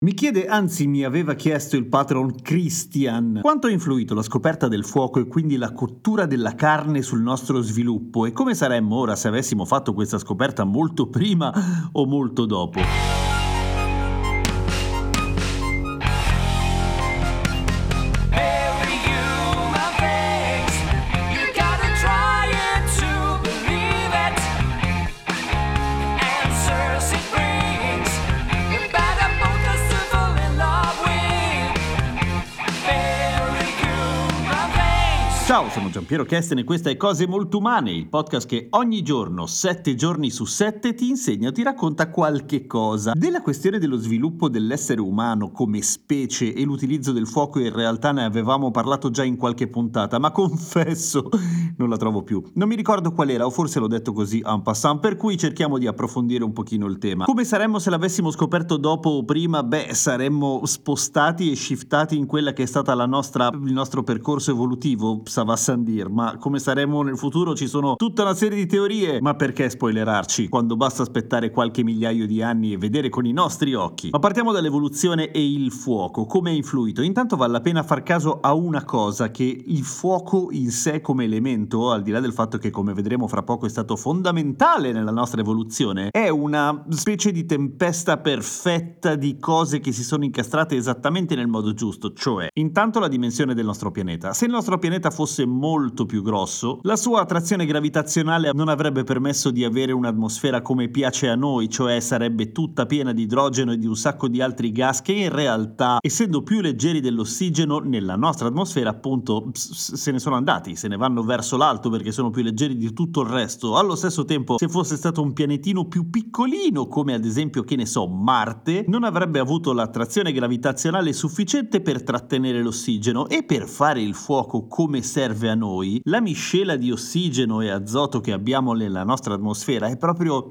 Mi chiede, anzi mi aveva chiesto il patron Christian, quanto ha influito la scoperta del fuoco e quindi la cottura della carne sul nostro sviluppo e come saremmo ora se avessimo fatto questa scoperta molto prima o molto dopo. Ciao, sono Giampiero Kesten e questa è Cose Molto Umane, il podcast che ogni giorno, sette giorni su sette, ti insegna o ti racconta qualche cosa. Della questione dello sviluppo dell'essere umano come specie e l'utilizzo del fuoco in realtà ne avevamo parlato già in qualche puntata, ma confesso non la trovo più. Non mi ricordo qual era, o forse l'ho detto così en passant, per cui cerchiamo di approfondire un pochino il tema. Come saremmo se l'avessimo scoperto dopo o prima? Beh, saremmo spostati e shiftati in quella che è stata la nostra, il nostro percorso evolutivo, va sans dire, ma come saremo nel futuro ci sono tutta una serie di teorie, ma perché spoilerarci quando basta aspettare qualche migliaio di anni e vedere con i nostri occhi? Ma partiamo dall'evoluzione e il fuoco, come ha influito? Intanto vale la pena far caso a una cosa, che il fuoco in sé come elemento, al di là del fatto che come vedremo fra poco è stato fondamentale nella nostra evoluzione, è una specie di tempesta perfetta di cose che si sono incastrate esattamente nel modo giusto, cioè intanto la dimensione del nostro pianeta. Se il nostro pianeta fosse molto più grosso, la sua attrazione gravitazionale non avrebbe permesso di avere un'atmosfera come piace a noi, cioè sarebbe tutta piena di idrogeno e di un sacco di altri gas che in realtà, essendo più leggeri dell'ossigeno nella nostra atmosfera, appunto se ne sono andati, se ne vanno verso l'alto perché sono più leggeri di tutto il resto. Allo stesso tempo, se fosse stato un pianetino più piccolino, come ad esempio, che ne so, Marte, non avrebbe avuto l'attrazione gravitazionale sufficiente per trattenere l'ossigeno e per fare il fuoco come serve a noi, la miscela di ossigeno e azoto che abbiamo nella nostra atmosfera è proprio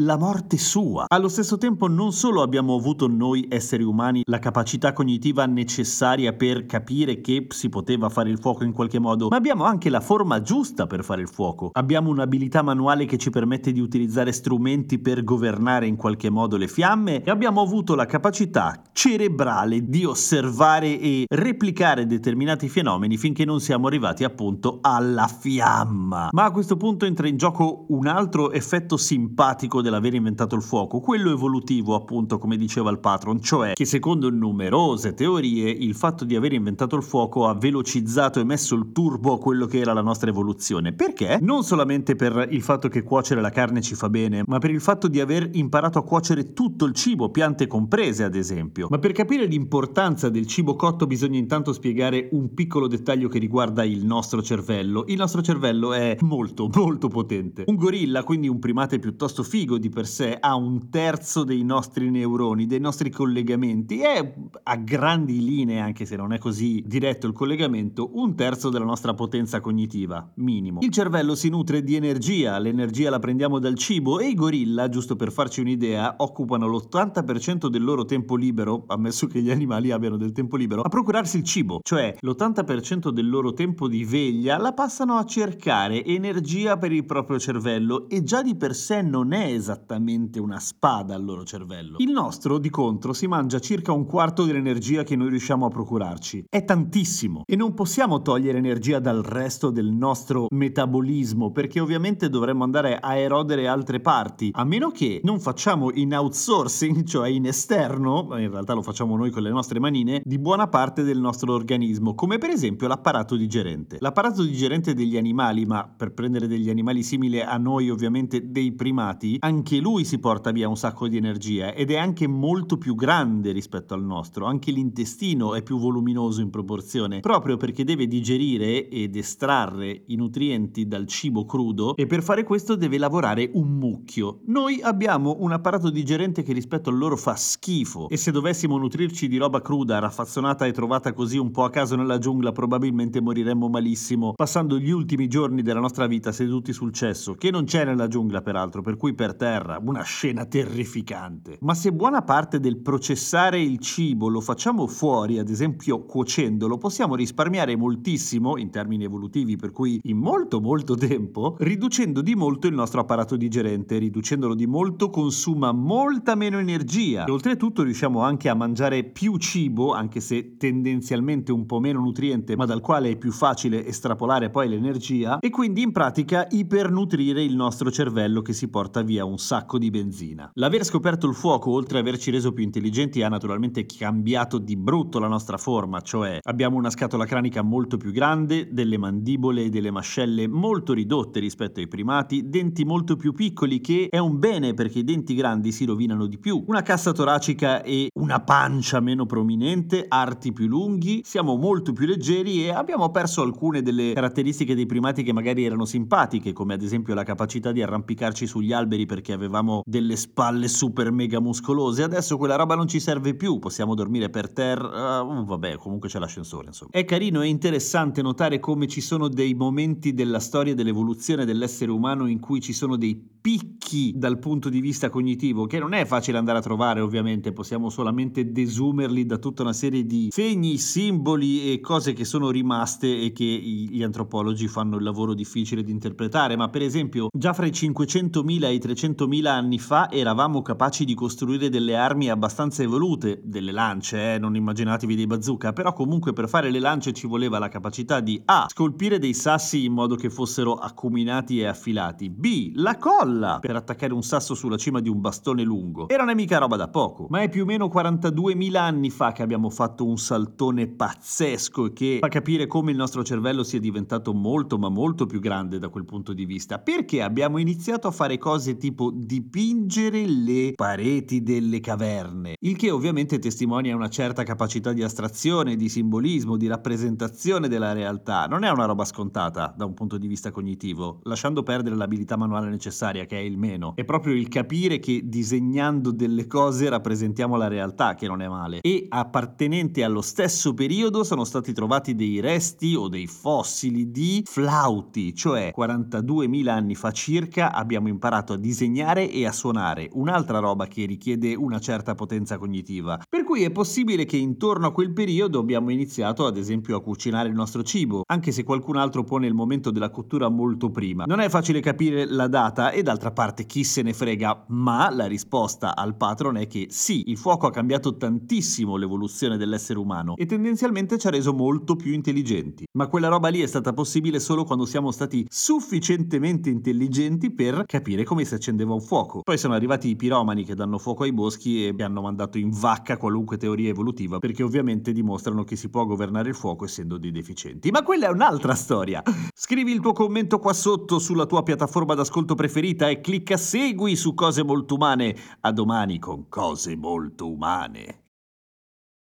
la morte sua. Allo stesso tempo non solo abbiamo avuto noi esseri umani la capacità cognitiva necessaria per capire che si poteva fare il fuoco in qualche modo, ma abbiamo anche la forma giusta per fare il fuoco. Abbiamo un'abilità manuale che ci permette di utilizzare strumenti per governare in qualche modo le fiamme e abbiamo avuto la capacità cerebrale di osservare e replicare determinati fenomeni finché non siamo arrivati appunto alla fiamma. Ma a questo punto entra in gioco un altro effetto simpatico dell'aver inventato il fuoco, quello evolutivo appunto come diceva il patron, cioè che secondo numerose teorie il fatto di aver inventato il fuoco ha velocizzato e messo il turbo a quello che era la nostra evoluzione. Perché? Non solamente per il fatto che cuocere la carne ci fa bene, ma per il fatto di aver imparato a cuocere tutto il cibo, piante comprese ad esempio. Ma per capire l'importanza del cibo cotto bisogna intanto spiegare un piccolo dettaglio che riguarda il nostro cervello. Il nostro cervello è molto, molto potente. Un gorilla, quindi un primate piuttosto figo di per sé, ha un terzo dei nostri neuroni, dei nostri collegamenti e a grandi linee, anche se non è così diretto il collegamento, un terzo della nostra potenza cognitiva, minimo. Il cervello si nutre di energia, l'energia la prendiamo dal cibo e i gorilla, giusto per farci un'idea, occupano l'80% del loro tempo libero, ammesso che gli animali abbiano del tempo libero, a procurarsi il cibo, cioè l'80% del loro tempo di veglia la passano a cercare energia per il proprio cervello e già di per sé non è esattamente una spada al loro cervello. Il nostro, di contro, si mangia circa un quarto dell'energia che noi riusciamo a procurarci. È tantissimo e non possiamo togliere energia dal resto del nostro metabolismo perché ovviamente dovremmo andare a erodere altre parti, a meno che non facciamo in outsourcing, cioè in esterno, in realtà lo facciamo noi con le nostre manine, di buona parte del nostro organismo, come per esempio l'apparato digerente. L'apparato digerente degli animali, ma per prendere degli animali simili a noi ovviamente dei primati, anche lui si porta via un sacco di energia ed è anche molto più grande rispetto al nostro, anche l'intestino è più voluminoso in proporzione, proprio perché deve digerire ed estrarre i nutrienti dal cibo crudo e per fare questo deve lavorare un mucchio. Noi abbiamo un apparato digerente che rispetto al loro fa schifo e se dovessimo nutrirci di roba cruda, raffazzonata e trovata così un po' a caso nella giungla, probabilmente moriremmo malissimo, passando gli ultimi giorni della nostra vita seduti sul cesso, che non c'è nella giungla peraltro, per cui per terra, una scena terrificante. Ma se buona parte del processare il cibo lo facciamo fuori, ad esempio cuocendolo, possiamo risparmiare moltissimo in termini evolutivi, per cui in molto molto tempo, riducendo di molto il nostro apparato digerente, riducendolo di molto consuma molta meno energia e oltretutto riusciamo anche a mangiare più cibo, anche se tendenzialmente un po' meno nutriente, ma dal quale è più facile estrapolare poi l'energia e quindi in pratica ipernutrire il nostro cervello che si porta via un sacco di benzina. L'aver scoperto il fuoco, oltre ad averci reso più intelligenti, ha naturalmente cambiato di brutto la nostra forma, cioè abbiamo una scatola cranica molto più grande, delle mandibole e delle mascelle molto ridotte rispetto ai primati, denti molto più piccoli che è un bene perché i denti grandi si rovinano di più, una cassa toracica e una pancia meno prominente, arti più lunghi, siamo molto più leggeri e abbiamo perso alcune delle caratteristiche dei primati che magari erano simpatiche, come ad esempio la capacità di arrampicarci sugli alberi perché avevamo delle spalle super mega muscolose. Adesso quella roba non ci serve più, possiamo dormire per terra. Uh, vabbè, comunque c'è l'ascensore, insomma. È carino e interessante notare come ci sono dei momenti della storia dell'evoluzione dell'essere umano in cui ci sono dei picchi dal punto di vista cognitivo che non è facile andare a trovare, ovviamente, possiamo solamente desumerli da tutta una serie di segni, simboli e cose che sono rimaste e che gli antropologi fanno il lavoro difficile di interpretare, ma per esempio già fra i 500.000 e i 300.000 anni fa eravamo capaci di costruire delle armi abbastanza evolute, delle lance, eh, non immaginatevi dei bazooka, però comunque per fare le lance ci voleva la capacità di A. scolpire dei sassi in modo che fossero acuminati e affilati, B. la colla per attaccare un sasso sulla cima di un bastone lungo. Era una mica roba da poco, ma è più o meno 42.000 anni fa che abbiamo fatto un saltone pazzesco e che fa capire come il nostro cervello sia diventato molto ma molto più grande da quel punto di vista, perché abbiamo iniziato a fare cose tipo dipingere le pareti delle caverne, il che ovviamente testimonia una certa capacità di astrazione, di simbolismo, di rappresentazione della realtà. Non è una roba scontata da un punto di vista cognitivo, lasciando perdere l'abilità manuale necessaria che è il meno. È proprio il capire che disegnando delle cose rappresentiamo la realtà che non è male. E appartenenti allo stesso periodo sono stati trovati dei resti o dei fossili di flauti, cioè 42.000 anni fa circa abbiamo imparato a disegnare e a suonare, un'altra roba che richiede una certa potenza cognitiva. Per cui è possibile che intorno a quel periodo abbiamo iniziato ad esempio a cucinare il nostro cibo, anche se qualcun altro pone il momento della cottura molto prima. Non è facile capire la data e d'altra parte chi se ne frega, ma la risposta al patron è che sì, il fuoco ha cambiato tantissimo l'evoluzione dell'essere umano e tendenzialmente ci ha reso molto più intelligenti. Ma quella roba lì è stata possibile solo quando siamo stati sufficientemente intelligenti per capire come si accendeva un fuoco. Poi sono arrivati i piromani che danno fuoco ai boschi e hanno mandato in vacca qualunque teoria evolutiva perché ovviamente dimostrano che si può governare il fuoco essendo dei deficienti. Ma quella è un'altra storia. Scrivi il tuo commento qua sotto sulla tua piattaforma d'ascolto preferita e clicca segui su cose molto umane. A domani con cose molto umane.